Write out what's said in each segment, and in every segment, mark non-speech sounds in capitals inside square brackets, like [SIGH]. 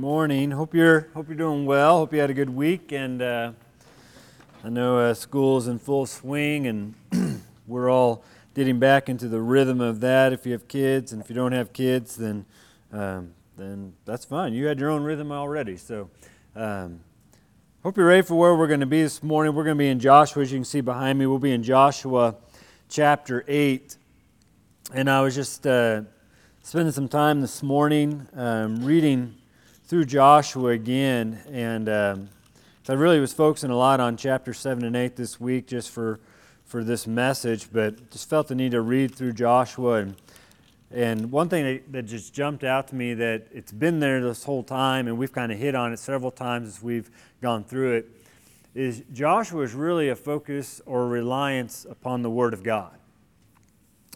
morning. Hope you're hope you're doing well. Hope you had a good week, and uh, I know uh, school's in full swing, and [CLEARS THROAT] we're all getting back into the rhythm of that. If you have kids, and if you don't have kids, then um, then that's fine. You had your own rhythm already. So, um, hope you're ready for where we're going to be this morning. We're going to be in Joshua, as you can see behind me. We'll be in Joshua chapter eight, and I was just. Uh, spending some time this morning um, reading through Joshua again, and um, I really was focusing a lot on chapter 7 and 8 this week just for, for this message, but just felt the need to read through Joshua. And, and one thing that, that just jumped out to me that it's been there this whole time, and we've kind of hit on it several times as we've gone through it, is Joshua is really a focus or reliance upon the Word of God.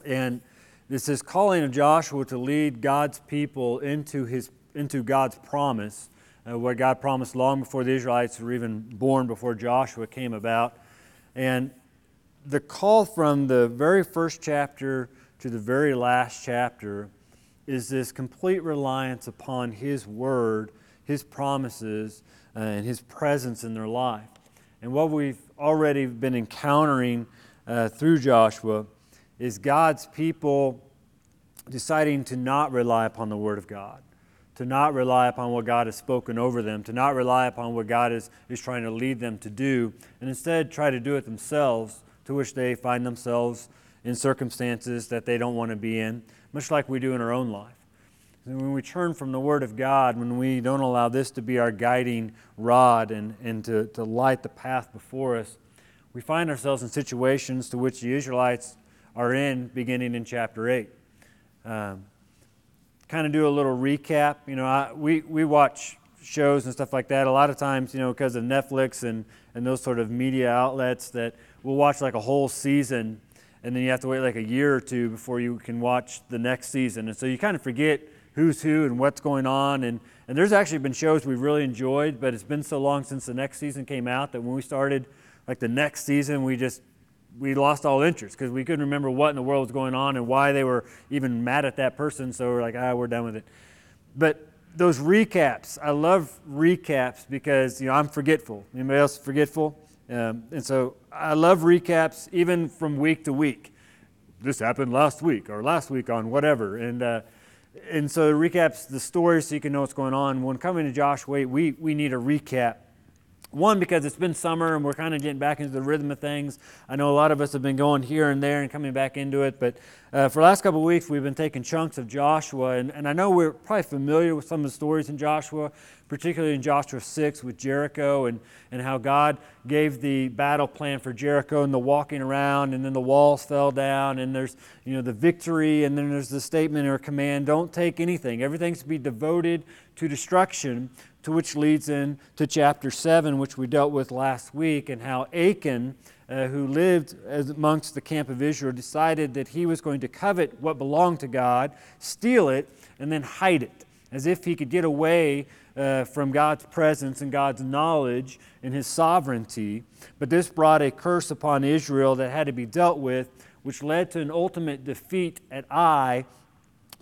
And this is calling of Joshua to lead God's people into his into God's promise, uh, what God promised long before the Israelites were even born, before Joshua came about. And the call from the very first chapter to the very last chapter is this complete reliance upon His Word, His promises, uh, and His presence in their life. And what we've already been encountering uh, through Joshua is God's people deciding to not rely upon the Word of God to not rely upon what God has spoken over them, to not rely upon what God is, is trying to lead them to do, and instead try to do it themselves, to which they find themselves in circumstances that they don't want to be in, much like we do in our own life. And when we turn from the Word of God, when we don't allow this to be our guiding rod and, and to, to light the path before us, we find ourselves in situations to which the Israelites are in beginning in chapter 8. Um, kind of do a little recap. You know, I, we, we watch shows and stuff like that a lot of times, you know, because of Netflix and, and those sort of media outlets that we'll watch like a whole season and then you have to wait like a year or two before you can watch the next season. And so you kind of forget who's who and what's going on. And, and there's actually been shows we've really enjoyed, but it's been so long since the next season came out that when we started like the next season, we just we lost all interest because we couldn't remember what in the world was going on and why they were even mad at that person. So we're like, ah, we're done with it. But those recaps, I love recaps because you know I'm forgetful. Anybody else forgetful? Um, and so I love recaps even from week to week. This happened last week or last week on whatever, and uh, and so it recaps the story so you can know what's going on. When coming to Joshua, we we need a recap one, because it's been summer and we're kind of getting back into the rhythm of things. I know a lot of us have been going here and there and coming back into it, but uh, for the last couple of weeks, we've been taking chunks of Joshua. And, and I know we're probably familiar with some of the stories in Joshua, particularly in Joshua 6 with Jericho and, and how God gave the battle plan for Jericho and the walking around, and then the walls fell down, and there's you know the victory, and then there's the statement or command don't take anything. Everything's to be devoted to destruction to which leads in to chapter 7, which we dealt with last week, and how Achan, uh, who lived amongst the camp of Israel, decided that he was going to covet what belonged to God, steal it, and then hide it, as if he could get away uh, from God's presence and God's knowledge and his sovereignty. But this brought a curse upon Israel that had to be dealt with, which led to an ultimate defeat at Ai,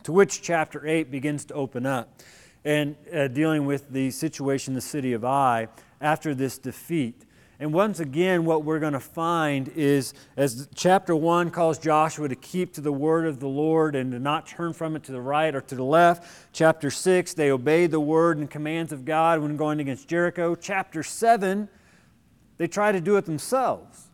to which chapter 8 begins to open up and uh, dealing with the situation in the city of Ai after this defeat. And once again, what we're going to find is as chapter 1 calls Joshua to keep to the word of the Lord and to not turn from it to the right or to the left. Chapter 6, they obeyed the word and commands of God when going against Jericho. Chapter 7, they tried to do it themselves.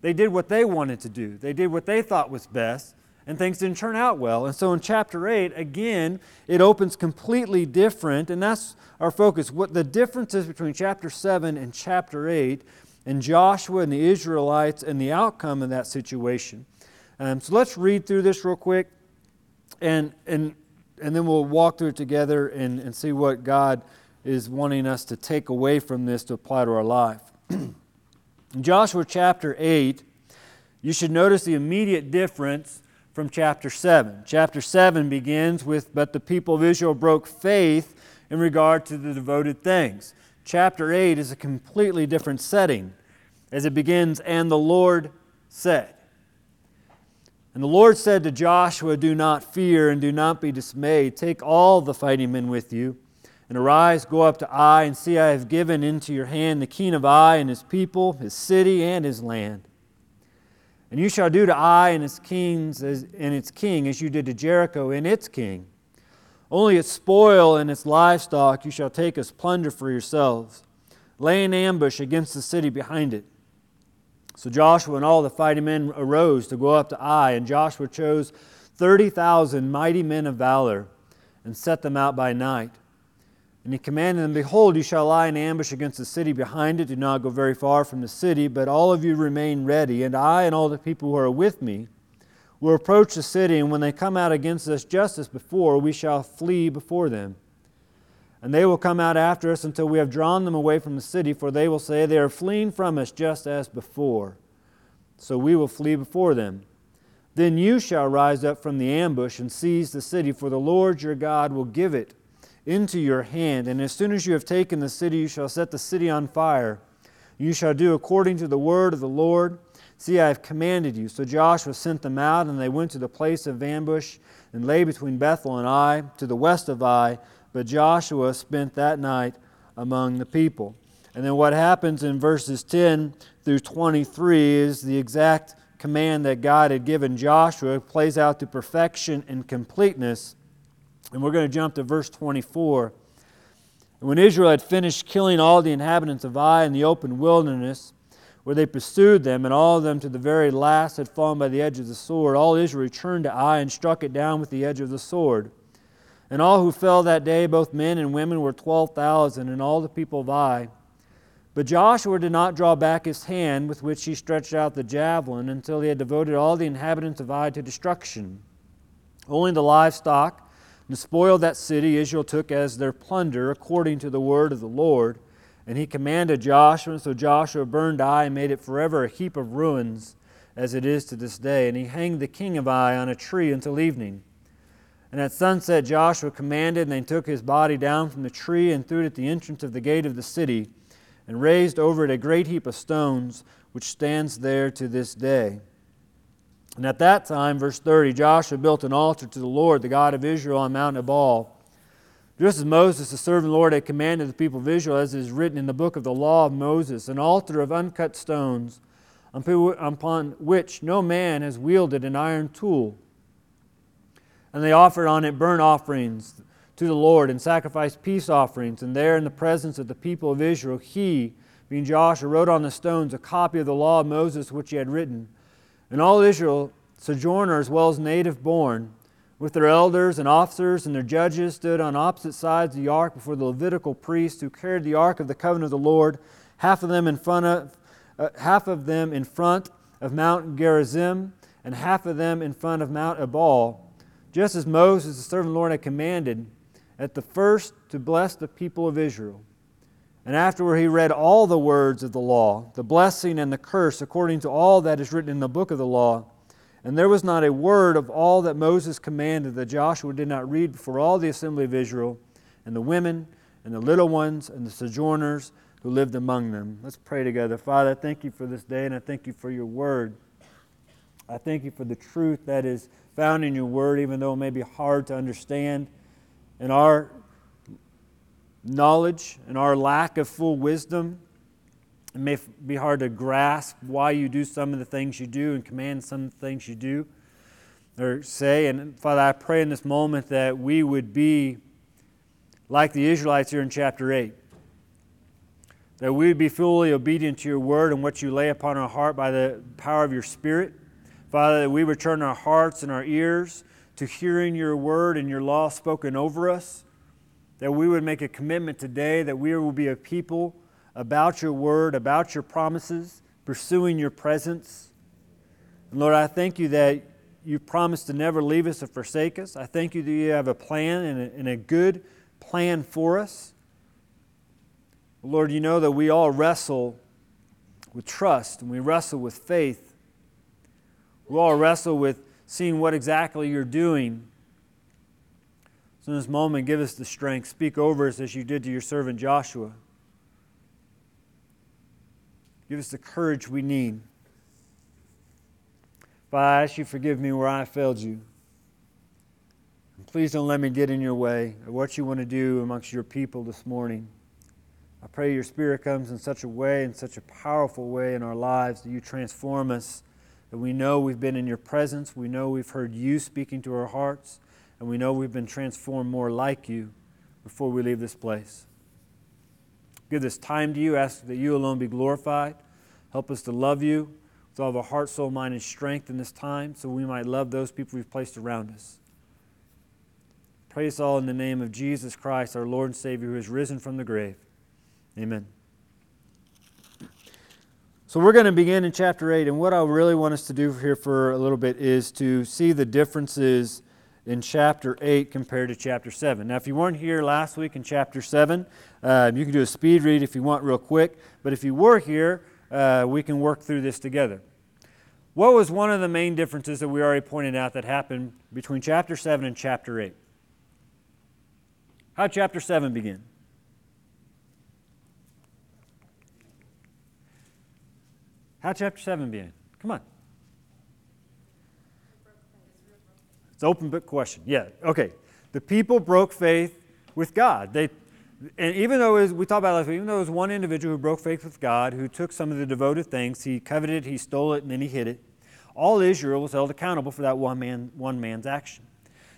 They did what they wanted to do, they did what they thought was best and things didn't turn out well. And so in chapter 8, again, it opens completely different, and that's our focus. What the difference is between chapter 7 and chapter 8, and Joshua and the Israelites and the outcome of that situation. Um, so let's read through this real quick, and, and, and then we'll walk through it together and, and see what God is wanting us to take away from this to apply to our life. in [CLEARS THROAT] Joshua chapter 8, you should notice the immediate difference from chapter 7. Chapter 7 begins with, But the people of Israel broke faith in regard to the devoted things. Chapter 8 is a completely different setting as it begins, And the Lord said. And the Lord said to Joshua, Do not fear and do not be dismayed. Take all the fighting men with you, And arise, go up to Ai, and see, I have given into your hand the king of Ai and his people, his city, and his land. And you shall do to Ai and its kings as, and its king as you did to Jericho and its king. Only its spoil and its livestock you shall take as plunder for yourselves. Lay an ambush against the city behind it. So Joshua and all the fighting men arose to go up to Ai, and Joshua chose 30,000 mighty men of valor and set them out by night. And he commanded them, Behold, you shall lie in ambush against the city behind it. Do not go very far from the city, but all of you remain ready. And I and all the people who are with me will approach the city, and when they come out against us just as before, we shall flee before them. And they will come out after us until we have drawn them away from the city, for they will say, They are fleeing from us just as before. So we will flee before them. Then you shall rise up from the ambush and seize the city, for the Lord your God will give it into your hand. And as soon as you have taken the city, you shall set the city on fire. You shall do according to the word of the Lord. See, I have commanded you. So Joshua sent them out, and they went to the place of ambush and lay between Bethel and Ai, to the west of Ai. But Joshua spent that night among the people. And then what happens in verses 10 through 23 is the exact command that God had given Joshua plays out to perfection and completeness and we're going to jump to verse 24. And when Israel had finished killing all the inhabitants of Ai in the open wilderness, where they pursued them, and all of them to the very last had fallen by the edge of the sword, all Israel returned to Ai and struck it down with the edge of the sword. And all who fell that day, both men and women, were 12,000, and all the people of Ai. But Joshua did not draw back his hand with which he stretched out the javelin until he had devoted all the inhabitants of Ai to destruction. Only the livestock and spoiled that city Israel took as their plunder according to the word of the Lord. And he commanded Joshua, so Joshua burned Ai and made it forever a heap of ruins, as it is to this day. And he hanged the king of Ai on a tree until evening. And at sunset Joshua commanded, and they took his body down from the tree and threw it at the entrance of the gate of the city, and raised over it a great heap of stones, which stands there to this day. And at that time, verse 30, Joshua built an altar to the Lord, the God of Israel, on Mount Ebal. Just as Moses, the servant of the Lord, had commanded the people of Israel, as is written in the book of the law of Moses, an altar of uncut stones, upon which no man has wielded an iron tool. And they offered on it burnt offerings to the Lord and sacrificed peace offerings. And there, in the presence of the people of Israel, he, being Joshua, wrote on the stones a copy of the law of Moses which he had written. And all Israel, sojourner as well as native born, with their elders and officers and their judges, stood on opposite sides of the ark before the Levitical priests who carried the ark of the covenant of the Lord, half of them in front of, uh, half of them in front of Mount Gerizim, and half of them in front of Mount Ebal, just as Moses, the servant of the Lord, had commanded, at the first to bless the people of Israel. And afterward he read all the words of the law, the blessing and the curse, according to all that is written in the book of the law. And there was not a word of all that Moses commanded that Joshua did not read before all the assembly of Israel, and the women, and the little ones, and the sojourners who lived among them. Let's pray together. Father, I thank you for this day, and I thank you for your word. I thank you for the truth that is found in your word, even though it may be hard to understand. In our knowledge and our lack of full wisdom. It may be hard to grasp why you do some of the things you do and command some of the things you do or say. And Father, I pray in this moment that we would be like the Israelites here in chapter 8. That we would be fully obedient to your word and what you lay upon our heart by the power of your Spirit. Father, that we would turn our hearts and our ears to hearing your word and your law spoken over us that we would make a commitment today that we will be a people about your word, about your promises, pursuing your presence. And Lord, I thank you that you promised to never leave us or forsake us. I thank you that you have a plan and a, and a good plan for us. Lord, you know that we all wrestle with trust and we wrestle with faith. We all wrestle with seeing what exactly you're doing so, in this moment, give us the strength. Speak over us as you did to your servant Joshua. Give us the courage we need. If I ask you, forgive me where I failed you. And please don't let me get in your way of what you want to do amongst your people this morning. I pray your Spirit comes in such a way, in such a powerful way in our lives that you transform us, that we know we've been in your presence, we know we've heard you speaking to our hearts, and we know we've been transformed more like you before we leave this place. Give this time to you, ask that you alone be glorified. Help us to love you with all of our heart, soul, mind, and strength in this time so we might love those people we've placed around us. Pray this all in the name of Jesus Christ, our Lord and Savior, who has risen from the grave. Amen. So we're going to begin in chapter 8, and what I really want us to do here for a little bit is to see the differences in chapter 8 compared to chapter 7. Now, if you weren't here last week in chapter 7, uh, you can do a speed read if you want, real quick. But if you were here, uh, we can work through this together. What was one of the main differences that we already pointed out that happened between chapter 7 and chapter 8? How chapter 7 begin? How chapter 7 begin? Come on. It's open book question. Yeah, okay. The people broke faith with God. They, and even though was, we talked about last week, even though it was one individual who broke faith with God, who took some of the devoted things, he coveted, he stole it, and then he hid it. All Israel was held accountable for that one man, one man's action.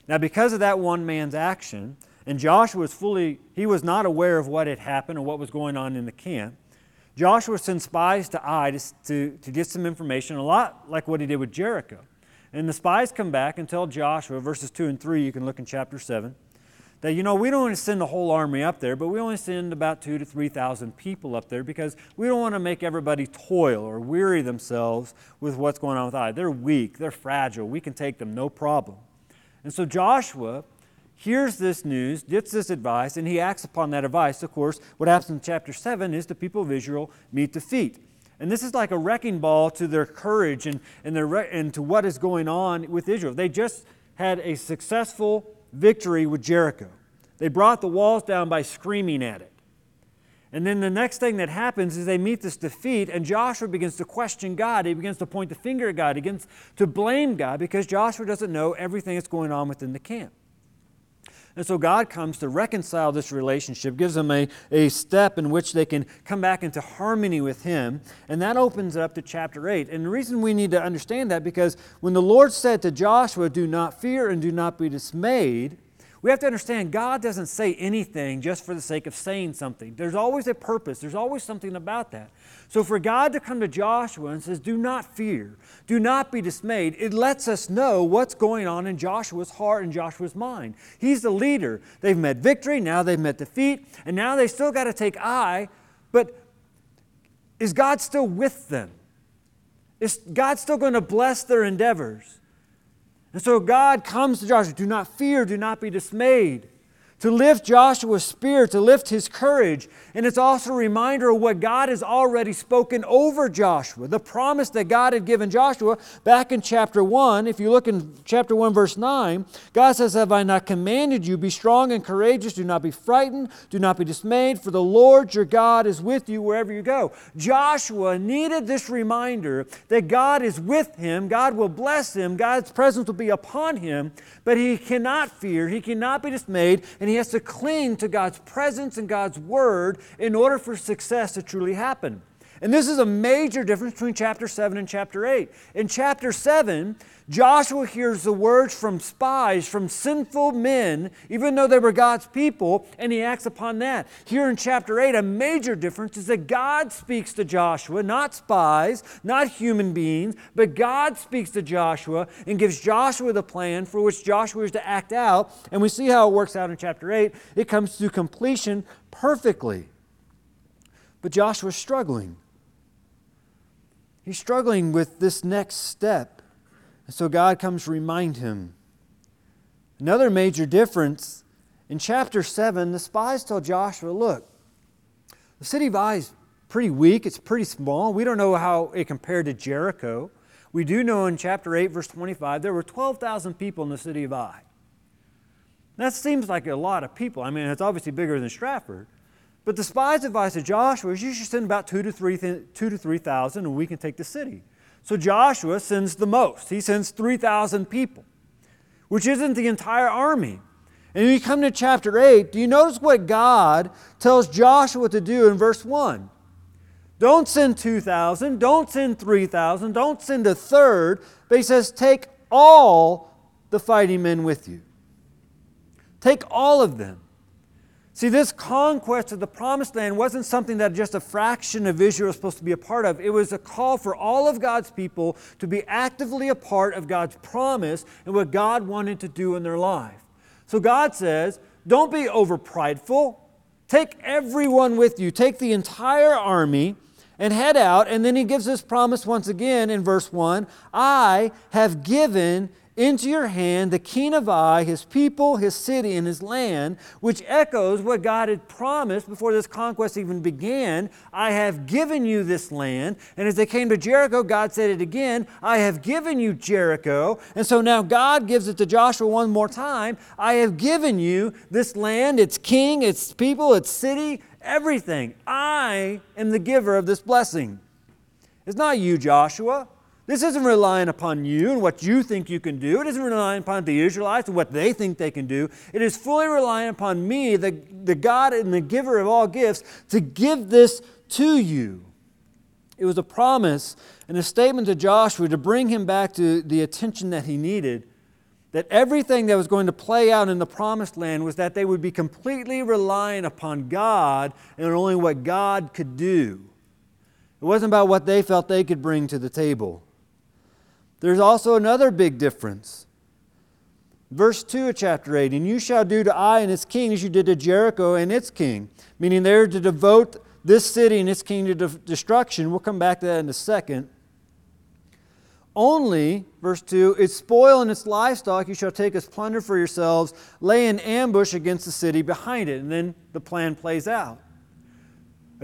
Now, because of that one man's action, and Joshua was fully, he was not aware of what had happened or what was going on in the camp. Joshua sent spies to Ai to, to, to get some information, a lot like what he did with Jericho. And the spies come back and tell Joshua, verses 2 and 3, you can look in chapter 7, that, you know, we don't want to send the whole army up there, but we only send about two to 3,000 people up there because we don't want to make everybody toil or weary themselves with what's going on with Ai. They're weak, they're fragile, we can take them, no problem. And so Joshua hears this news, gets this advice, and he acts upon that advice. Of course, what happens in chapter 7 is the people of Israel meet defeat. And this is like a wrecking ball to their courage and, and, their, and to what is going on with Israel. They just had a successful victory with Jericho. They brought the walls down by screaming at it. And then the next thing that happens is they meet this defeat, and Joshua begins to question God. He begins to point the finger at God. He begins to blame God because Joshua doesn't know everything that's going on within the camp. And so God comes to reconcile this relationship, gives them a, a step in which they can come back into harmony with Him. And that opens up to chapter 8. And the reason we need to understand that because when the Lord said to Joshua, Do not fear and do not be dismayed, we have to understand God doesn't say anything just for the sake of saying something. There's always a purpose, there's always something about that. So for God to come to Joshua and says, "Do not fear, do not be dismayed," it lets us know what's going on in Joshua's heart and Joshua's mind. He's the leader. They've met victory, now they've met defeat, and now they still got to take Ai, but is God still with them? Is God still going to bless their endeavors? And so God comes to Joshua, "Do not fear, do not be dismayed." To lift Joshua's spirit, to lift his courage. And it's also a reminder of what God has already spoken over Joshua, the promise that God had given Joshua back in chapter 1. If you look in chapter 1, verse 9, God says, Have I not commanded you, be strong and courageous, do not be frightened, do not be dismayed, for the Lord your God is with you wherever you go. Joshua needed this reminder that God is with him, God will bless him, God's presence will be upon him, but he cannot fear, he cannot be dismayed, and he he has to cling to God's presence and God's word in order for success to truly happen. And this is a major difference between chapter 7 and chapter 8. In chapter 7, Joshua hears the words from spies, from sinful men, even though they were God's people, and he acts upon that. Here in chapter 8, a major difference is that God speaks to Joshua, not spies, not human beings, but God speaks to Joshua and gives Joshua the plan for which Joshua is to act out. And we see how it works out in chapter 8. It comes to completion perfectly. But Joshua's struggling. He's struggling with this next step. And so God comes to remind him. Another major difference in chapter 7, the spies tell Joshua, look, the city of Ai is pretty weak, it's pretty small. We don't know how it compared to Jericho. We do know in chapter 8, verse 25, there were 12,000 people in the city of Ai. That seems like a lot of people. I mean, it's obviously bigger than Stratford. But the spies' advice to Joshua is you should send about two to three, two to 3,000 and we can take the city. So Joshua sends the most. He sends 3,000 people, which isn't the entire army. And when you come to chapter 8, do you notice what God tells Joshua to do in verse 1? Don't send 2,000, don't send 3,000, don't send a third, but he says, take all the fighting men with you. Take all of them. See, this conquest of the promised land wasn't something that just a fraction of Israel was supposed to be a part of. It was a call for all of God's people to be actively a part of God's promise and what God wanted to do in their life. So God says, don't be over prideful. Take everyone with you, take the entire army and head out. And then he gives this promise once again in verse 1 I have given into your hand the king of Ai, his people, his city, and his land, which echoes what God had promised before this conquest even began. I have given you this land. And as they came to Jericho, God said it again I have given you Jericho. And so now God gives it to Joshua one more time I have given you this land, its king, its people, its city, everything. I am the giver of this blessing. It's not you, Joshua. This isn't relying upon you and what you think you can do. It isn't relying upon the Israelites and what they think they can do. It is fully relying upon me, the, the God and the giver of all gifts, to give this to you. It was a promise and a statement to Joshua to bring him back to the attention that he needed. That everything that was going to play out in the promised land was that they would be completely relying upon God and only what God could do. It wasn't about what they felt they could bring to the table. There's also another big difference. Verse 2 of chapter 8 And you shall do to Ai and its king as you did to Jericho and its king, meaning they're to devote this city and its king to de- destruction. We'll come back to that in a second. Only, verse 2, its spoil and its livestock you shall take as plunder for yourselves, lay an ambush against the city behind it. And then the plan plays out.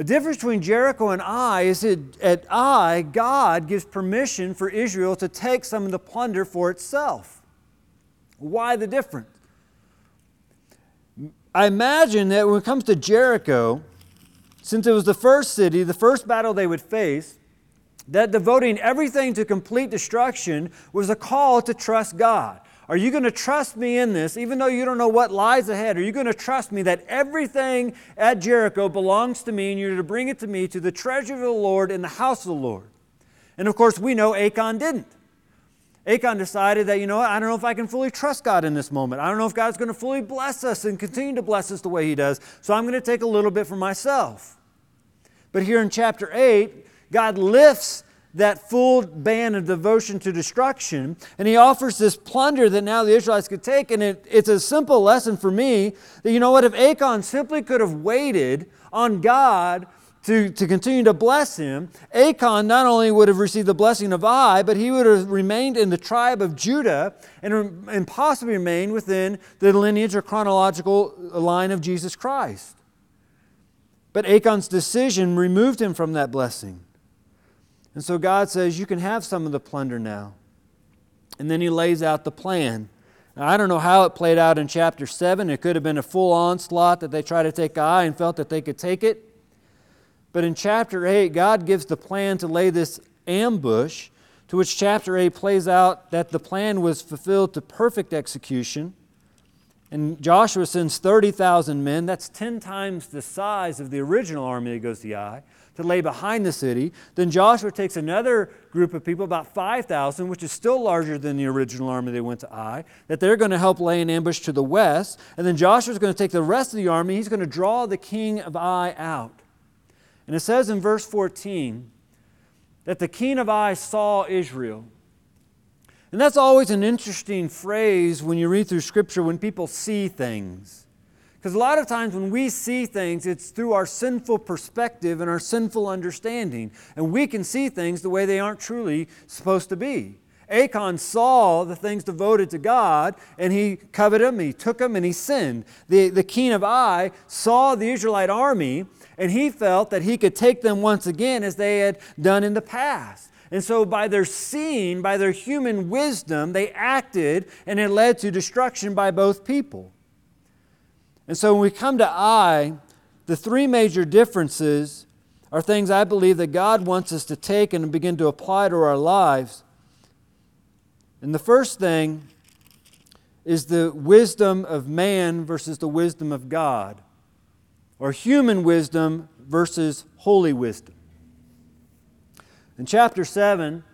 The difference between Jericho and Ai is that at Ai, God gives permission for Israel to take some of the plunder for itself. Why the difference? I imagine that when it comes to Jericho, since it was the first city, the first battle they would face, that devoting everything to complete destruction was a call to trust God. Are you going to trust me in this, even though you don't know what lies ahead? Are you going to trust me that everything at Jericho belongs to me and you're to bring it to me to the treasure of the Lord in the house of the Lord? And of course, we know Achan didn't. Achan decided that, you know what, I don't know if I can fully trust God in this moment. I don't know if God's going to fully bless us and continue to bless us the way He does. So I'm going to take a little bit for myself. But here in chapter 8, God lifts that full ban of devotion to destruction. And he offers this plunder that now the Israelites could take. And it, it's a simple lesson for me that, you know what, if Achan simply could have waited on God to, to continue to bless him, Achan not only would have received the blessing of Ai, but he would have remained in the tribe of Judah and, and possibly remained within the lineage or chronological line of Jesus Christ. But Achan's decision removed him from that blessing. And so God says, You can have some of the plunder now. And then he lays out the plan. Now, I don't know how it played out in chapter 7. It could have been a full onslaught that they tried to take Ai and felt that they could take it. But in chapter 8, God gives the plan to lay this ambush, to which chapter 8 plays out that the plan was fulfilled to perfect execution. And Joshua sends 30,000 men. That's 10 times the size of the original army that goes to Ai to lay behind the city. Then Joshua takes another group of people, about 5,000, which is still larger than the original army they went to Ai, that they're going to help lay an ambush to the west. And then Joshua's going to take the rest of the army. He's going to draw the king of Ai out. And it says in verse 14 that the king of Ai saw Israel. And that's always an interesting phrase when you read through Scripture when people see things. Because a lot of times when we see things, it's through our sinful perspective and our sinful understanding. And we can see things the way they aren't truly supposed to be. Achan saw the things devoted to God, and he coveted them, he took them, and he sinned. The, the king of Ai saw the Israelite army, and he felt that he could take them once again as they had done in the past. And so, by their seeing, by their human wisdom, they acted, and it led to destruction by both people. And so when we come to Ai, the three major differences are things I believe that God wants us to take and begin to apply to our lives. And the first thing is the wisdom of man versus the wisdom of God, or human wisdom versus holy wisdom. In chapter 7,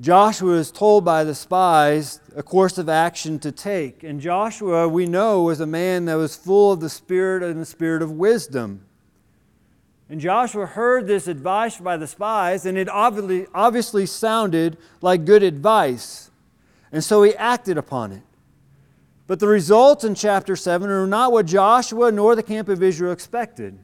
Joshua is told by the spies a course of action to take. And Joshua, we know, was a man that was full of the Spirit and the Spirit of wisdom. And Joshua heard this advice by the spies, and it obviously, obviously sounded like good advice. And so he acted upon it. But the results in chapter 7 are not what Joshua nor the camp of Israel expected.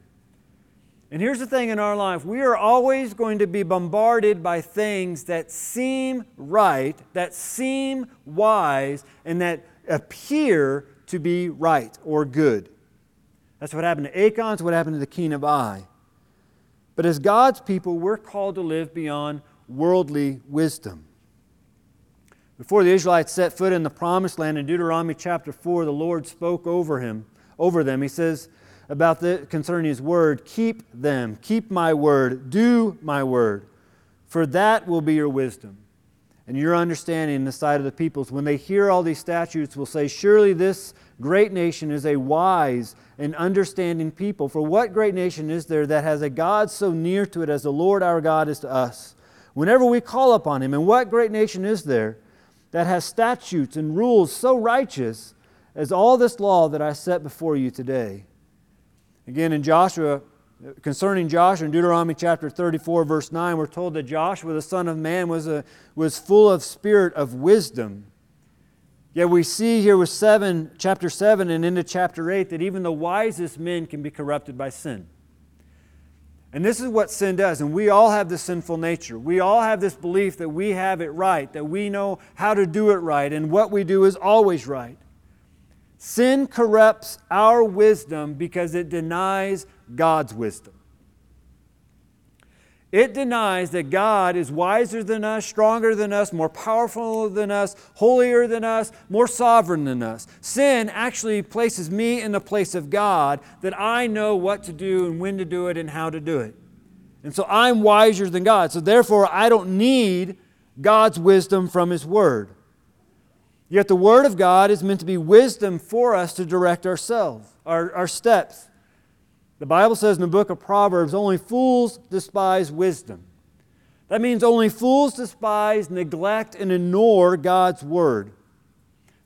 And here's the thing in our life we are always going to be bombarded by things that seem right, that seem wise, and that appear to be right or good. That's what happened to Achan, what happened to the king of Ai. But as God's people, we're called to live beyond worldly wisdom. Before the Israelites set foot in the promised land in Deuteronomy chapter 4, the Lord spoke over him, over them. He says about the concerning his word, keep them, keep my word, do my word, for that will be your wisdom and your understanding in the sight of the peoples. When they hear all these statutes, will say, Surely this great nation is a wise and understanding people. For what great nation is there that has a God so near to it as the Lord our God is to us? Whenever we call upon him, and what great nation is there? that has statutes and rules so righteous as all this law that I set before you today. Again, in Joshua, concerning Joshua in Deuteronomy chapter 34, verse 9, we're told that Joshua, the son of Nun, was, a, was full of spirit of wisdom. Yet we see here with 7, chapter 7 and into chapter 8 that even the wisest men can be corrupted by sin. And this is what sin does. And we all have this sinful nature. We all have this belief that we have it right, that we know how to do it right, and what we do is always right. Sin corrupts our wisdom because it denies God's wisdom. It denies that God is wiser than us, stronger than us, more powerful than us, holier than us, more sovereign than us. Sin actually places me in the place of God that I know what to do and when to do it and how to do it. And so I'm wiser than God. So therefore, I don't need God's wisdom from His Word. Yet the Word of God is meant to be wisdom for us to direct ourselves, our, our steps. The Bible says in the book of Proverbs, only fools despise wisdom. That means only fools despise, neglect, and ignore God's word.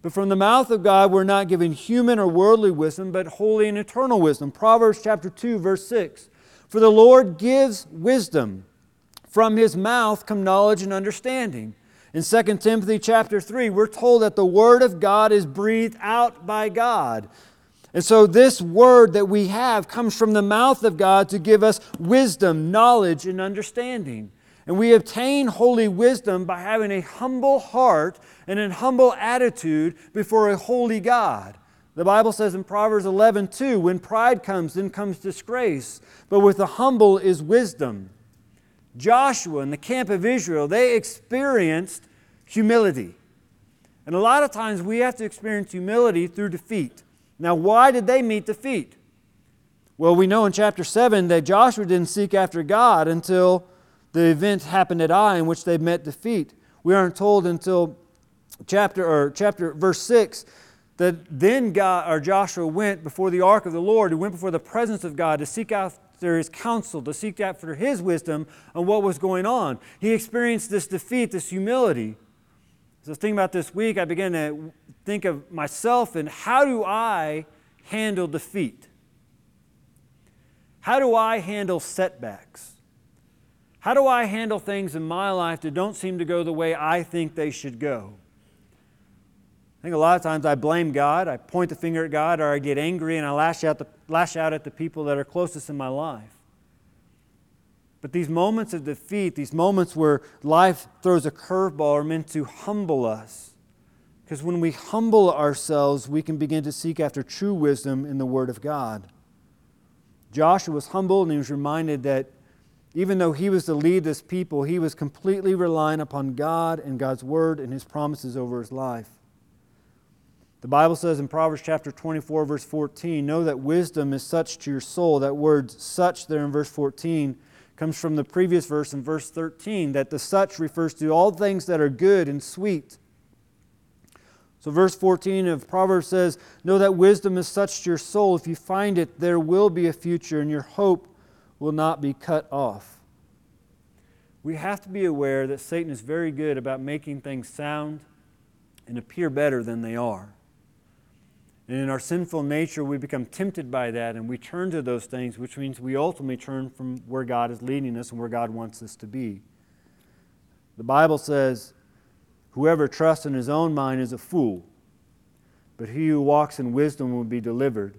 But from the mouth of God, we're not given human or worldly wisdom, but holy and eternal wisdom. Proverbs chapter 2, verse 6. For the Lord gives wisdom. From his mouth come knowledge and understanding. In 2 Timothy chapter 3, we're told that the word of God is breathed out by God. And so, this word that we have comes from the mouth of God to give us wisdom, knowledge, and understanding. And we obtain holy wisdom by having a humble heart and an humble attitude before a holy God. The Bible says in Proverbs 11, 2, when pride comes, then comes disgrace. But with the humble is wisdom. Joshua and the camp of Israel, they experienced humility. And a lot of times we have to experience humility through defeat. Now, why did they meet defeat? Well, we know in chapter 7 that Joshua didn't seek after God until the event happened at Ai in which they met defeat. We aren't told until chapter or chapter verse 6 that then God or Joshua went before the ark of the Lord, he went before the presence of God to seek after his counsel, to seek after his wisdom on what was going on. He experienced this defeat, this humility. As I was thinking about this week, I began to think of myself and how do I handle defeat? How do I handle setbacks? How do I handle things in my life that don't seem to go the way I think they should go? I think a lot of times I blame God, I point the finger at God, or I get angry and I lash out, the, lash out at the people that are closest in my life. But these moments of defeat, these moments where life throws a curveball, are meant to humble us. Because when we humble ourselves, we can begin to seek after true wisdom in the Word of God. Joshua was humble and he was reminded that even though he was to lead this people, he was completely relying upon God and God's Word and His promises over his life. The Bible says in Proverbs chapter 24, verse 14, Know that wisdom is such to your soul. That word such there in verse 14 comes from the previous verse in verse 13 that the such refers to all things that are good and sweet. So, verse 14 of Proverbs says, Know that wisdom is such to your soul. If you find it, there will be a future, and your hope will not be cut off. We have to be aware that Satan is very good about making things sound and appear better than they are. And in our sinful nature, we become tempted by that and we turn to those things, which means we ultimately turn from where God is leading us and where God wants us to be. The Bible says, Whoever trusts in his own mind is a fool, but he who walks in wisdom will be delivered.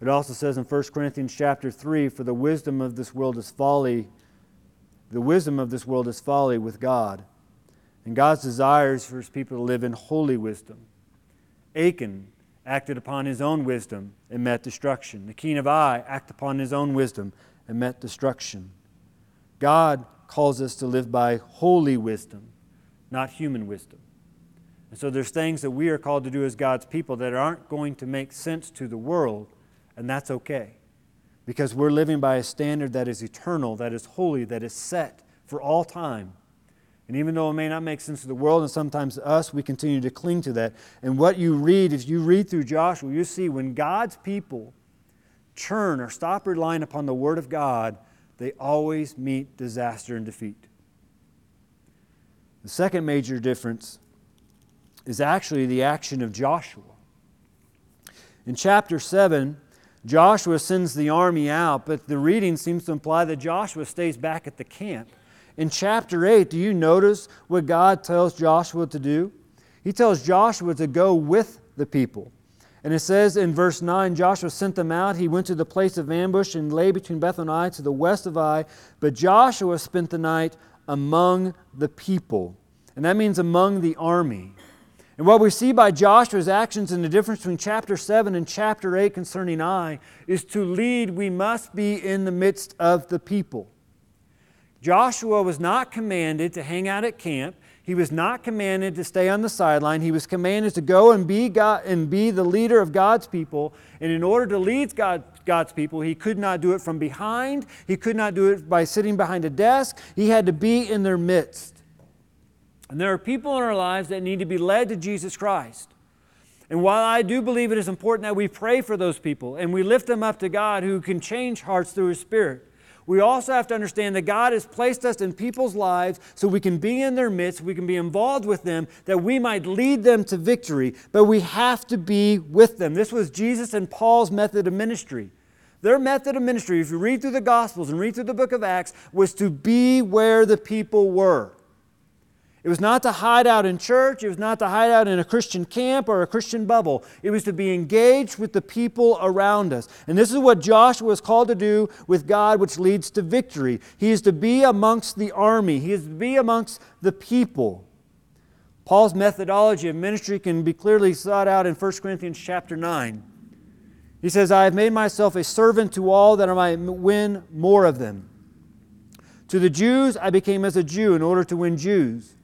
It also says in 1 Corinthians chapter 3 For the wisdom of this world is folly. The wisdom of this world is folly with God. And God's desires for his people to live in holy wisdom. Achan acted upon his own wisdom and met destruction. The king of Ai acted upon his own wisdom and met destruction. God calls us to live by holy wisdom, not human wisdom. And so there's things that we are called to do as God's people that aren't going to make sense to the world, and that's okay. Because we're living by a standard that is eternal, that is holy, that is set for all time. And even though it may not make sense to the world and sometimes to us, we continue to cling to that. And what you read, if you read through Joshua, you see when God's people turn or stop relying upon the Word of God, they always meet disaster and defeat. The second major difference is actually the action of Joshua. In chapter 7, Joshua sends the army out, but the reading seems to imply that Joshua stays back at the camp. In chapter 8, do you notice what God tells Joshua to do? He tells Joshua to go with the people. And it says in verse 9 Joshua sent them out. He went to the place of ambush and lay between Beth and Ai to the west of Ai. But Joshua spent the night among the people. And that means among the army. And what we see by Joshua's actions and the difference between chapter 7 and chapter 8 concerning Ai is to lead, we must be in the midst of the people. Joshua was not commanded to hang out at camp. He was not commanded to stay on the sideline. He was commanded to go and be, God, and be the leader of God's people. And in order to lead God, God's people, he could not do it from behind. He could not do it by sitting behind a desk. He had to be in their midst. And there are people in our lives that need to be led to Jesus Christ. And while I do believe it is important that we pray for those people and we lift them up to God who can change hearts through His Spirit, we also have to understand that God has placed us in people's lives so we can be in their midst, we can be involved with them, that we might lead them to victory. But we have to be with them. This was Jesus and Paul's method of ministry. Their method of ministry, if you read through the Gospels and read through the book of Acts, was to be where the people were. It was not to hide out in church. It was not to hide out in a Christian camp or a Christian bubble. It was to be engaged with the people around us. And this is what Joshua is called to do with God, which leads to victory. He is to be amongst the army, he is to be amongst the people. Paul's methodology of ministry can be clearly sought out in 1 Corinthians chapter 9. He says, I have made myself a servant to all that I might win more of them. To the Jews, I became as a Jew in order to win Jews.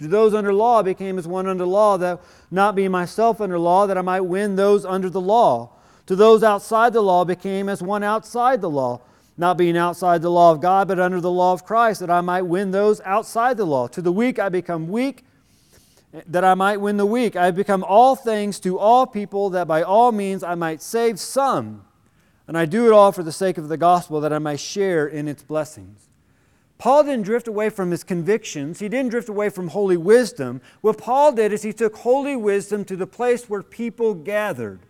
To those under law, became as one under law, that not being myself under law, that I might win those under the law. To those outside the law, became as one outside the law, not being outside the law of God, but under the law of Christ, that I might win those outside the law. To the weak, I become weak, that I might win the weak. I have become all things to all people, that by all means I might save some. And I do it all for the sake of the gospel, that I may share in its blessings. Paul didn't drift away from his convictions. He didn't drift away from holy wisdom. What Paul did is he took holy wisdom to the place where people gathered.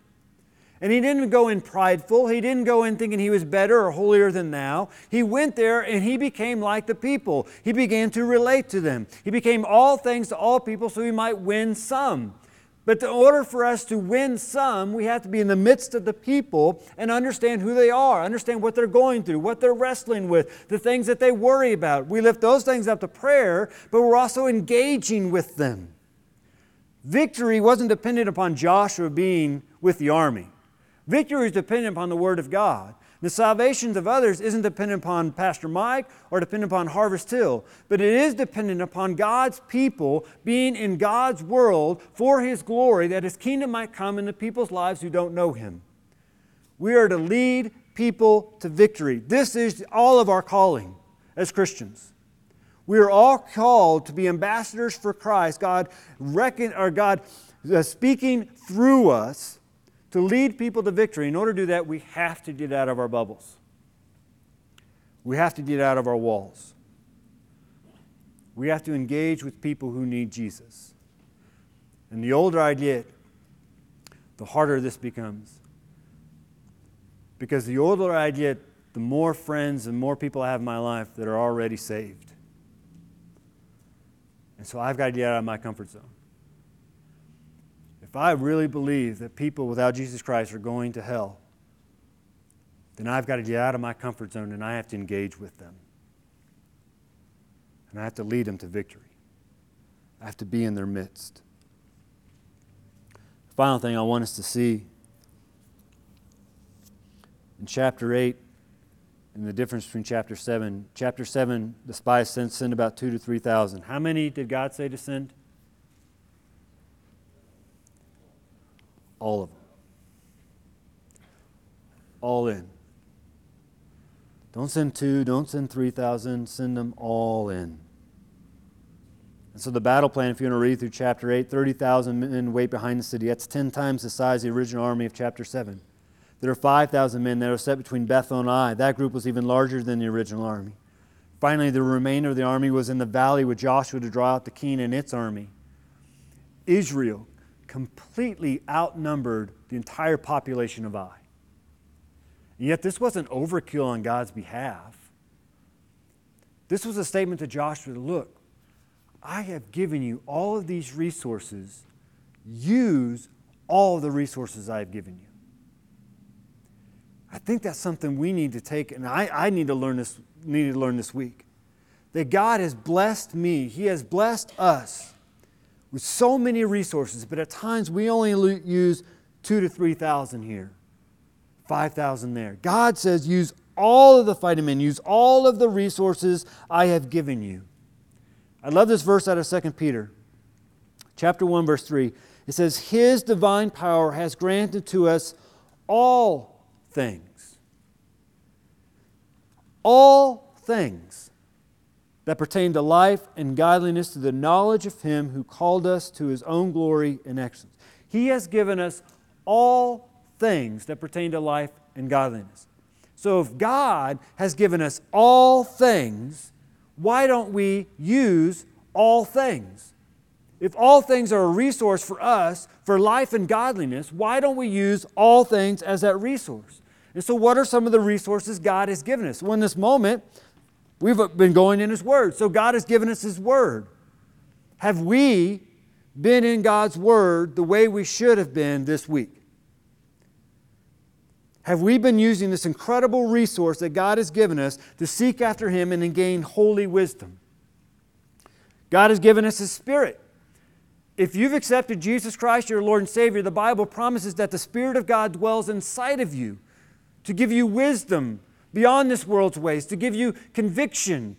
And he didn't go in prideful. He didn't go in thinking he was better or holier than thou. He went there and he became like the people. He began to relate to them. He became all things to all people so he might win some. But in order for us to win some, we have to be in the midst of the people and understand who they are, understand what they're going through, what they're wrestling with, the things that they worry about. We lift those things up to prayer, but we're also engaging with them. Victory wasn't dependent upon Joshua being with the army. Victory is dependent upon the Word of God. The salvation of others isn't dependent upon Pastor Mike or dependent upon Harvest Hill, but it is dependent upon God's people being in God's world for His glory, that His kingdom might come in the people's lives who don't know Him. We are to lead people to victory. This is all of our calling as Christians. We are all called to be ambassadors for Christ. God reckon or God uh, speaking through us to lead people to victory. In order to do that, we have to get out of our bubbles. We have to get out of our walls. We have to engage with people who need Jesus. And the older I get, the harder this becomes. Because the older I get, the more friends and more people I have in my life that are already saved. And so I've got to get out of my comfort zone. If I really believe that people without Jesus Christ are going to hell, then I've got to get out of my comfort zone and I have to engage with them. And I have to lead them to victory. I have to be in their midst. The final thing I want us to see in chapter 8 and the difference between chapter 7. Chapter 7, the spies sent, sent about two to 3,000. How many did God say to send? All of them. All in. Don't send two, don't send 3,000, send them all in. And so the battle plan, if you want to read through chapter 8, 30,000 men wait behind the city. That's 10 times the size of the original army of chapter 7. There are 5,000 men that are set between Bethel and Ai. That group was even larger than the original army. Finally, the remainder of the army was in the valley with Joshua to draw out the king and its army. Israel completely outnumbered the entire population of Ai. And yet, this wasn't overkill on God's behalf. This was a statement to Joshua look, I have given you all of these resources. Use all the resources I have given you. I think that's something we need to take, and I, I need to learn this, need to learn this week. That God has blessed me, He has blessed us with so many resources, but at times we only use two to three thousand here, five thousand there. God says, use all of the men, use all of the resources I have given you. I love this verse out of 2 Peter, chapter 1, verse 3. It says, His divine power has granted to us all things. All things that pertain to life and godliness to the knowledge of Him who called us to His own glory and excellence. He has given us all things that pertain to life and godliness. So if God has given us all things, why don't we use all things? If all things are a resource for us for life and godliness, why don't we use all things as that resource? And so, what are some of the resources God has given us? Well, in this moment, we've uh, been going in His Word. So, God has given us His Word. Have we been in God's Word the way we should have been this week? Have we been using this incredible resource that God has given us to seek after Him and gain holy wisdom? God has given us His Spirit. If you've accepted Jesus Christ, your Lord and Savior, the Bible promises that the Spirit of God dwells inside of you to give you wisdom beyond this world's ways, to give you conviction,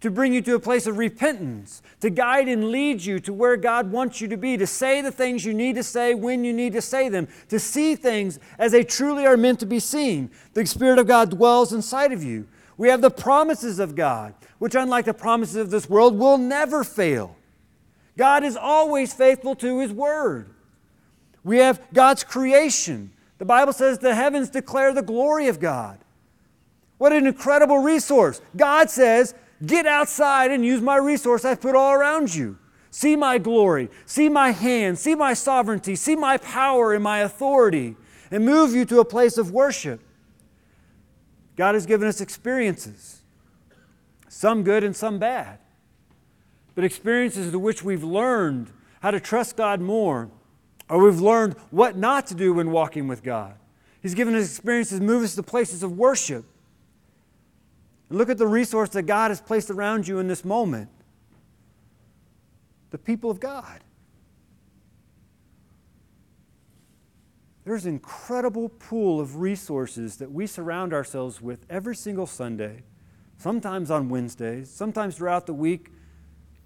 to bring you to a place of repentance, to guide and lead you to where God wants you to be, to say the things you need to say when you need to say them, to see things as they truly are meant to be seen. The Spirit of God dwells inside of you. We have the promises of God, which, unlike the promises of this world, will never fail. God is always faithful to His Word. We have God's creation the Bible says the heavens declare the glory of God. What an incredible resource. God says, Get outside and use my resource I've put all around you. See my glory, see my hand, see my sovereignty, see my power and my authority, and move you to a place of worship. God has given us experiences, some good and some bad, but experiences to which we've learned how to trust God more or we've learned what not to do when walking with God. He's given us experiences, move us to places of worship. And look at the resource that God has placed around you in this moment the people of God. There's an incredible pool of resources that we surround ourselves with every single Sunday, sometimes on Wednesdays, sometimes throughout the week,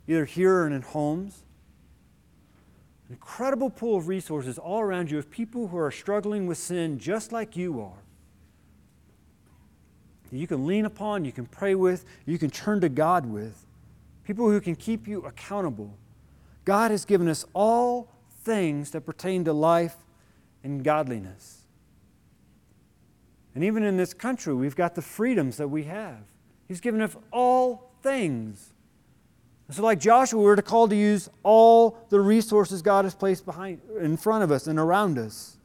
either here or in homes An incredible pool of resources all around you of people who are struggling with sin just like you are. You can lean upon, you can pray with, you can turn to God with. People who can keep you accountable. God has given us all things that pertain to life and godliness. And even in this country, we've got the freedoms that we have. He's given us all things. So, like Joshua, we're called to use all the resources God has placed behind, in front of us and around us.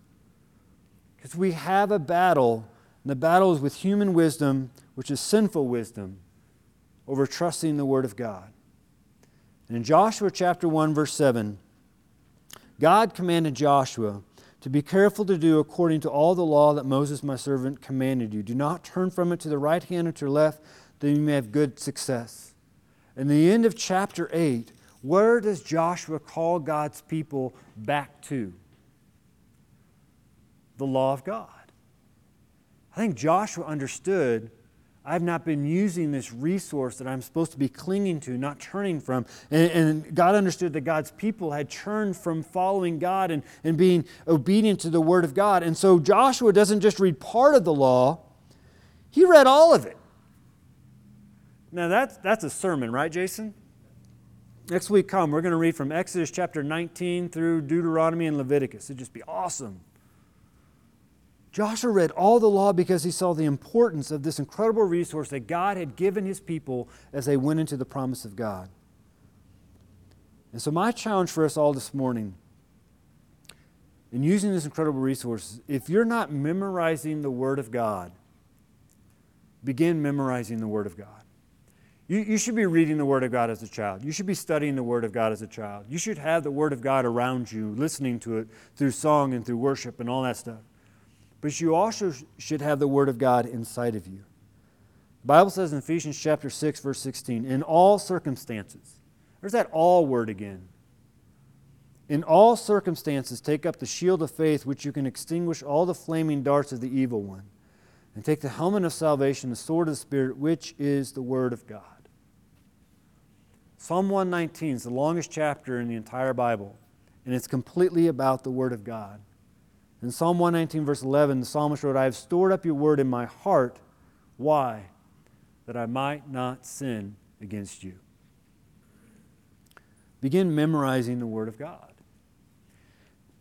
Because we have a battle, and the battle is with human wisdom, which is sinful wisdom, over trusting the Word of God. And in Joshua chapter 1, verse 7, God commanded Joshua to be careful to do according to all the law that Moses, my servant, commanded you. Do not turn from it to the right hand or to the left, that you may have good success. In the end of chapter 8, where does Joshua call God's people back to? The law of God. I think Joshua understood I've not been using this resource that I'm supposed to be clinging to, not turning from. And, and, God understood that God's people had turned from following God and, and being obedient to the Word of God. And so Joshua doesn't just read part of the law, he read all of it. Now, that's, that's a sermon, right, Jason? Next week, come, we're going to read from Exodus chapter 19 through Deuteronomy and Leviticus. It'd just be awesome. Joshua read all the law because he saw the importance of this incredible resource that God had given his people as they went into the promise of God. And so, my challenge for us all this morning in using this incredible resource, if you're not memorizing the Word of God, begin memorizing the Word of God. You, you should be reading the Word of God as a child. You should be studying the Word of God as a child. You should have the Word of God around you, listening to it through song and through worship and all that stuff. But you also should have the Word of God inside of you. The Bible says in Ephesians chapter 6, verse 16, in all circumstances, there's that all word again. In all circumstances, take up the shield of faith, which you can extinguish all the flaming darts of the evil one, and take the helmet of salvation, the sword of the Spirit, which is the Word of God. Psalm 119 is the longest chapter in the entire Bible, and it's completely about the Word of God. In Psalm 119, verse 11, the psalmist wrote, I have stored up your word in my heart. Why? That I might not sin against you. Begin memorizing the Word of God.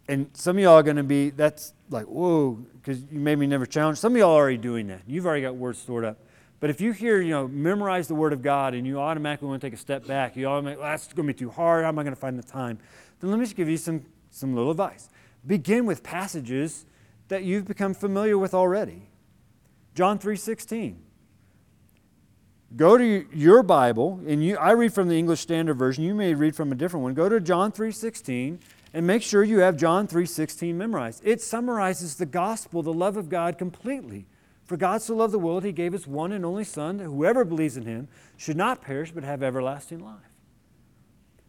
And some of y'all are going to be, that's like, whoa, because you made me never challenge. Some of y'all are already doing that. You've already got words stored up. But if you hear, you know, memorize the Word of God and you automatically want to take a step back, you automatically, well, that's going to be too hard. How am I going to find the time? Then let me just give you some, some little advice. Begin with passages that you've become familiar with already. John 3:16. Go to your Bible, and you, I read from the English Standard Version. You may read from a different one. Go to John 3:16 and make sure you have John 3:16 memorized. It summarizes the gospel, the love of God completely. For God so loved the world, he gave his one and only Son, that whoever believes in him should not perish but have everlasting life.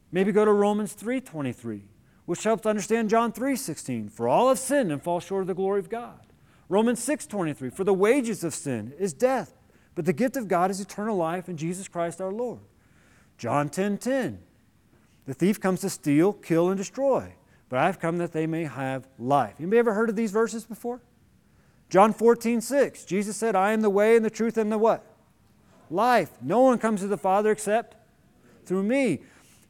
Maybe go to Romans 3:23, which helps understand John 3:16. For all have sinned and fall short of the glory of God. Romans 6:23, for the wages of sin is death, but the gift of God is eternal life in Jesus Christ our Lord. John 10:10, the thief comes to steal, kill, and destroy, but I've come that they may have life. Anybody ever heard of these verses before? John 14, 6, Jesus said, I am the way and the truth and the what? Life. No one comes to the Father except through me.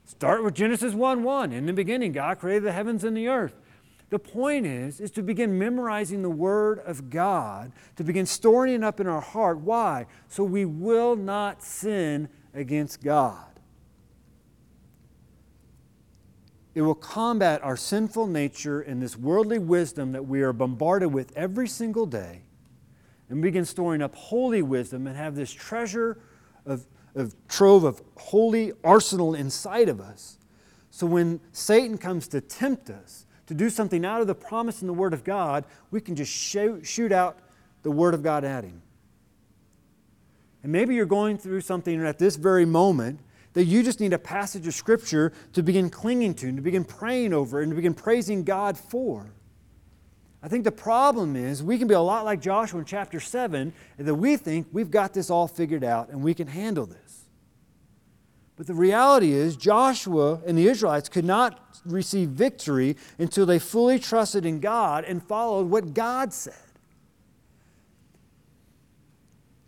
Start with Genesis 1 1. In the beginning, God created the heavens and the earth. The point is, is to begin memorizing the Word of God, to begin storing it up in our heart. Why? So we will not sin against God. It will combat our sinful nature and this worldly wisdom that we are bombarded with every single day and begin storing up holy wisdom and have this treasure of, of trove of holy arsenal inside of us. So when Satan comes to tempt us to do something out of the promise in the Word of God, we can just shoot, shoot out the Word of God at him. And maybe you're going through something at this very moment that you just need a passage of Scripture to begin clinging to, and to begin praying over, and to begin praising God for. I think the problem is we can be a lot like Joshua in chapter 7, that we think we've got this all figured out and we can handle this. But the reality is, Joshua and the Israelites could not receive victory until they fully trusted in God and followed what God said.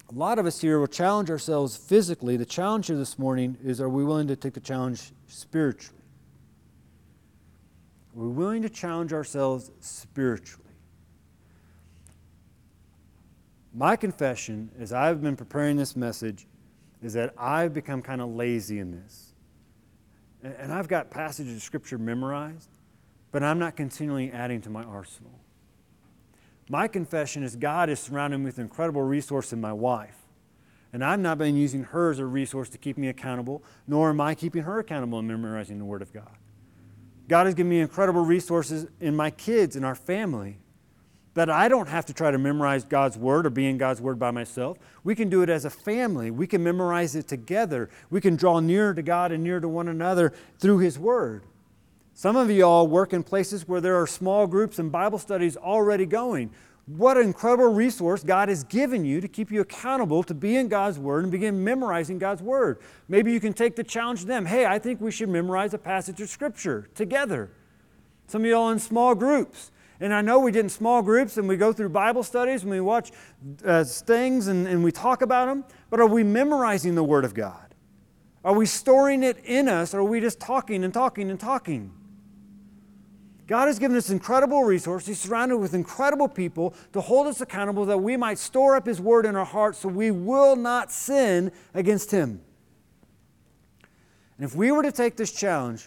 A lot of us here will challenge ourselves physically. The challenge here this morning is are we willing to take the challenge spiritually? Are we willing to challenge ourselves spiritually? My confession, as I've been preparing this message, is that I've become kind of lazy in this. And I've got passages of Scripture memorized, but I'm not continually adding to my arsenal. My confession is God has surrounded me with incredible resource in my wife. And I've not been using her as a resource to keep me accountable, nor am I keeping her accountable in memorizing the Word of God. God has given me incredible resources in my kids and our family that I don't have to try to memorize God's Word or be in God's Word by myself. We can do it as a family. We can memorize it together. We can draw nearer to God and nearer to one another through His Word. Some of you all work in places where there are small groups and Bible studies already going. What an incredible resource God has given you to keep you accountable to be in God's Word and begin memorizing God's Word. Maybe you can take the challenge to them hey, I think we should memorize a passage of Scripture together. Some of you all in small groups. And I know we did in small groups and we go through Bible studies and we watch uh, things and, and we talk about them, but are we memorizing the Word of God? Are we storing it in us or are we just talking and talking and talking? God has given us incredible resources. He's surrounded with incredible people to hold us accountable that we might store up His Word in our hearts so we will not sin against Him. And if we were to take this challenge,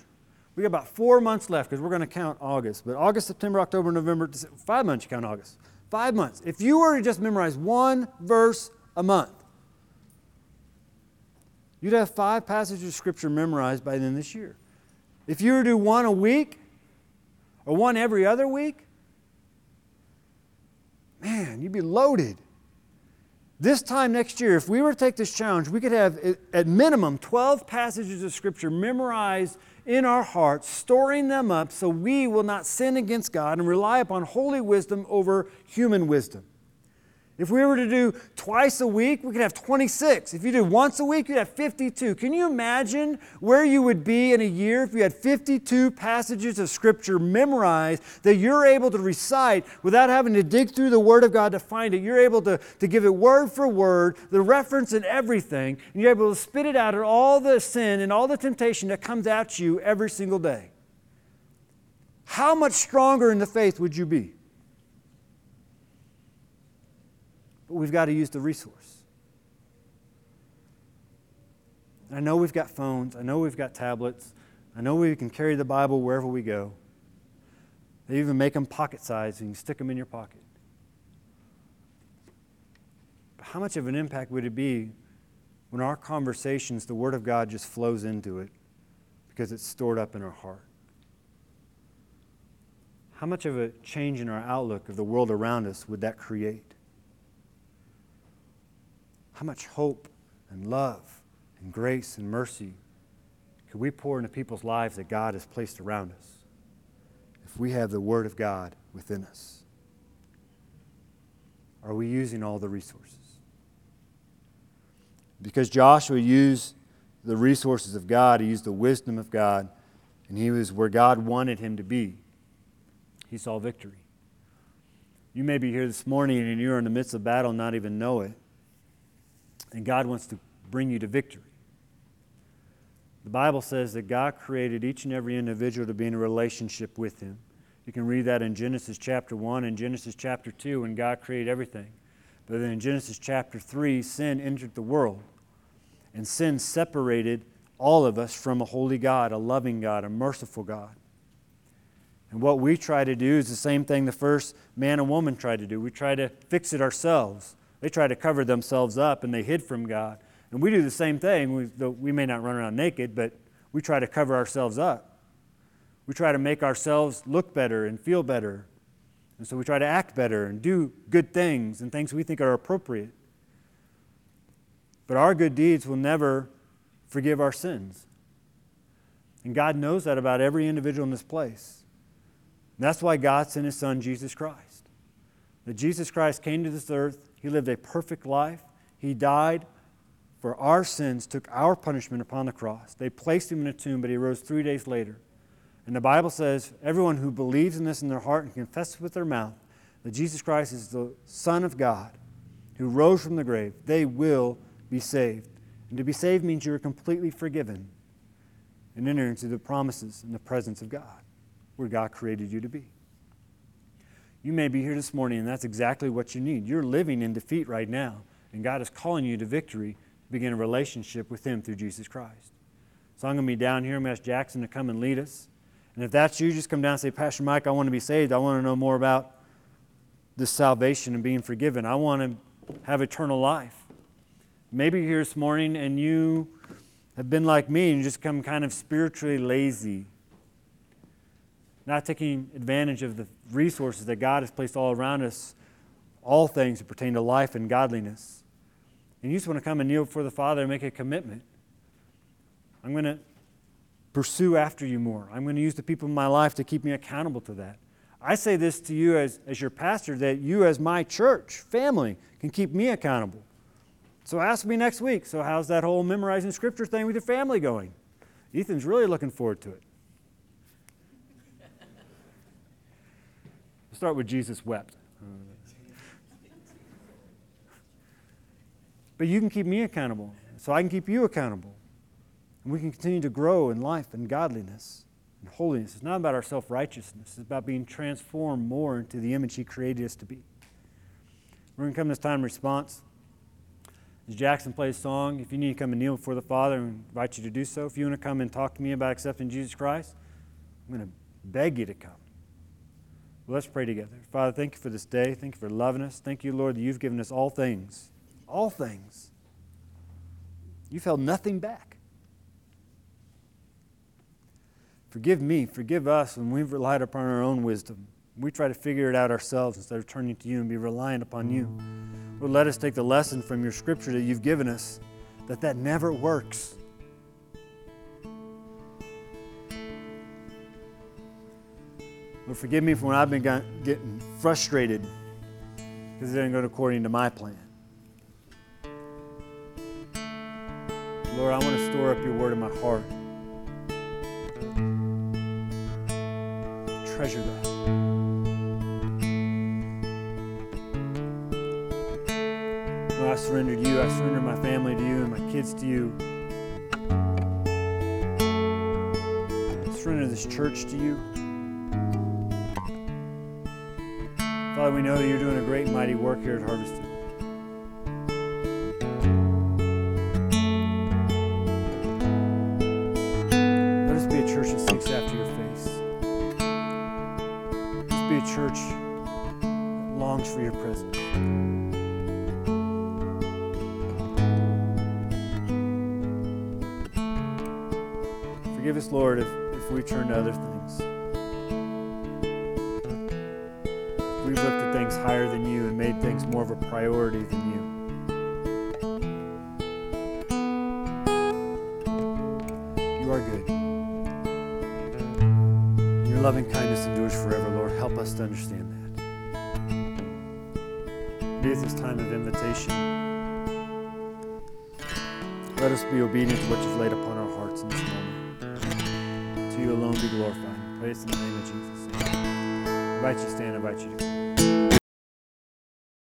we got about four months left because we're going to count August. But August, September, October, November, December, five months you count August. Five months. If you were to just memorize one verse a month, you'd have five passages of Scripture memorized by the end of this year. If you were to do one a week, or one every other week, man, you'd be loaded. This time next year, if we were to take this challenge, we could have at minimum 12 passages of Scripture memorized in our hearts, storing them up so we will not sin against God and rely upon holy wisdom over human wisdom. If we were to do twice a week, we could have 26. If you did once a week, you'd have 52. Can you imagine where you would be in a year if you had 52 passages of Scripture memorized that you're able to recite without having to dig through the Word of God to find it? You're able to, to give it word for word, the reference and everything, and you're able to spit it out at all the sin and all the temptation that comes at you every single day. How much stronger in the faith would you be? But we've got to use the resource. I know we've got phones, I know we've got tablets, I know we can carry the Bible wherever we go. They even make them pocket sized and you can stick them in your pocket. But how much of an impact would it be when our conversations, the Word of God just flows into it because it's stored up in our heart? How much of a change in our outlook of the world around us would that create? How much hope and love and grace and mercy could we pour into people's lives that God has placed around us if we have the Word of God within us? Are we using all the resources? Because Joshua used the resources of God, he used the wisdom of God, and he was where God wanted him to be. He saw victory. You may be here this morning and you're in the midst of battle and not even know it. And God wants to bring you to victory. The Bible says that God created each and every individual to be in a relationship with Him. You can read that in Genesis chapter 1 and Genesis chapter 2 when God created everything. But then in Genesis chapter 3, sin entered the world. And sin separated all of us from a holy God, a loving God, a merciful God. And what we try to do is the same thing the first man and woman tried to do. We try to fix it ourselves. They try to cover themselves up and they hid from God. And we do the same thing. We, we may not run around naked, but we try to cover ourselves up. We try to make ourselves look better and feel better. And so we try to act better and do good things and things we think are appropriate. But our good deeds will never forgive our sins. And God knows that about every individual in this place. And that's why God sent His Son, Jesus Christ. That Jesus Christ came to this earth, he lived a perfect life. He died for our sins, took our punishment upon the cross. They placed him in a tomb, but he rose three days later. And the Bible says everyone who believes in this in their heart and confesses with their mouth that Jesus Christ is the Son of God who rose from the grave, they will be saved. And to be saved means you are completely forgiven and enter into the promises and the presence of God. where God created you to be. You may be here this morning, and that's exactly what you need. You're living in defeat right now, and God is calling you to victory to begin a relationship with Him through Jesus Christ. So I'm going to be down here. I'm going to ask Jackson to come and lead us. And if that's you, just come down and say, Pastor Mike, I want to be saved. I want to know more about this salvation and being forgiven. I want to have eternal life. Maybe you're here this morning and you have been like me and you just come kind of spiritually lazy, not taking advantage of the resources that God has placed all around us, all things that pertain to life and godliness. And you just want to come and kneel before the Father and make a commitment. I'm going to pursue after you more. I'm going to use the people in my life to keep me accountable to that. I say this to you as, as your pastor that you, as my church family, can keep me accountable. So ask me next week. So, how's that whole memorizing scripture thing with your family going? Ethan's really looking forward to it. We'll start with Jesus wept. But you can keep me accountable, so I can keep you accountable. And we can continue to grow in life and godliness and holiness. It's not about our self righteousness, it's about being transformed more into the image He created us to be. We're going to come this time response. As Jackson plays a song, if you need to come and kneel before the Father, I invite you to do so. If you want to come and talk to me about accepting Jesus Christ, I'm going to beg you to come. Let's pray together. Father, thank you for this day. Thank you for loving us. Thank you, Lord, that you've given us all things. All things. You've held nothing back. Forgive me, forgive us when we've relied upon our own wisdom. We try to figure it out ourselves instead of turning to you and be reliant upon you. Lord, let us take the lesson from your scripture that you've given us that that never works. Lord, forgive me for when I've been getting frustrated because it didn't go according to my plan. Lord, I want to store up your word in my heart. treasure that. Lord, I surrender to you. I surrender my family to you and my kids to you. I surrender this church to you. Father, we know that you're doing a great mighty work here at Harvest. Praise in the name of Jesus. I invite you to stand. I invite you to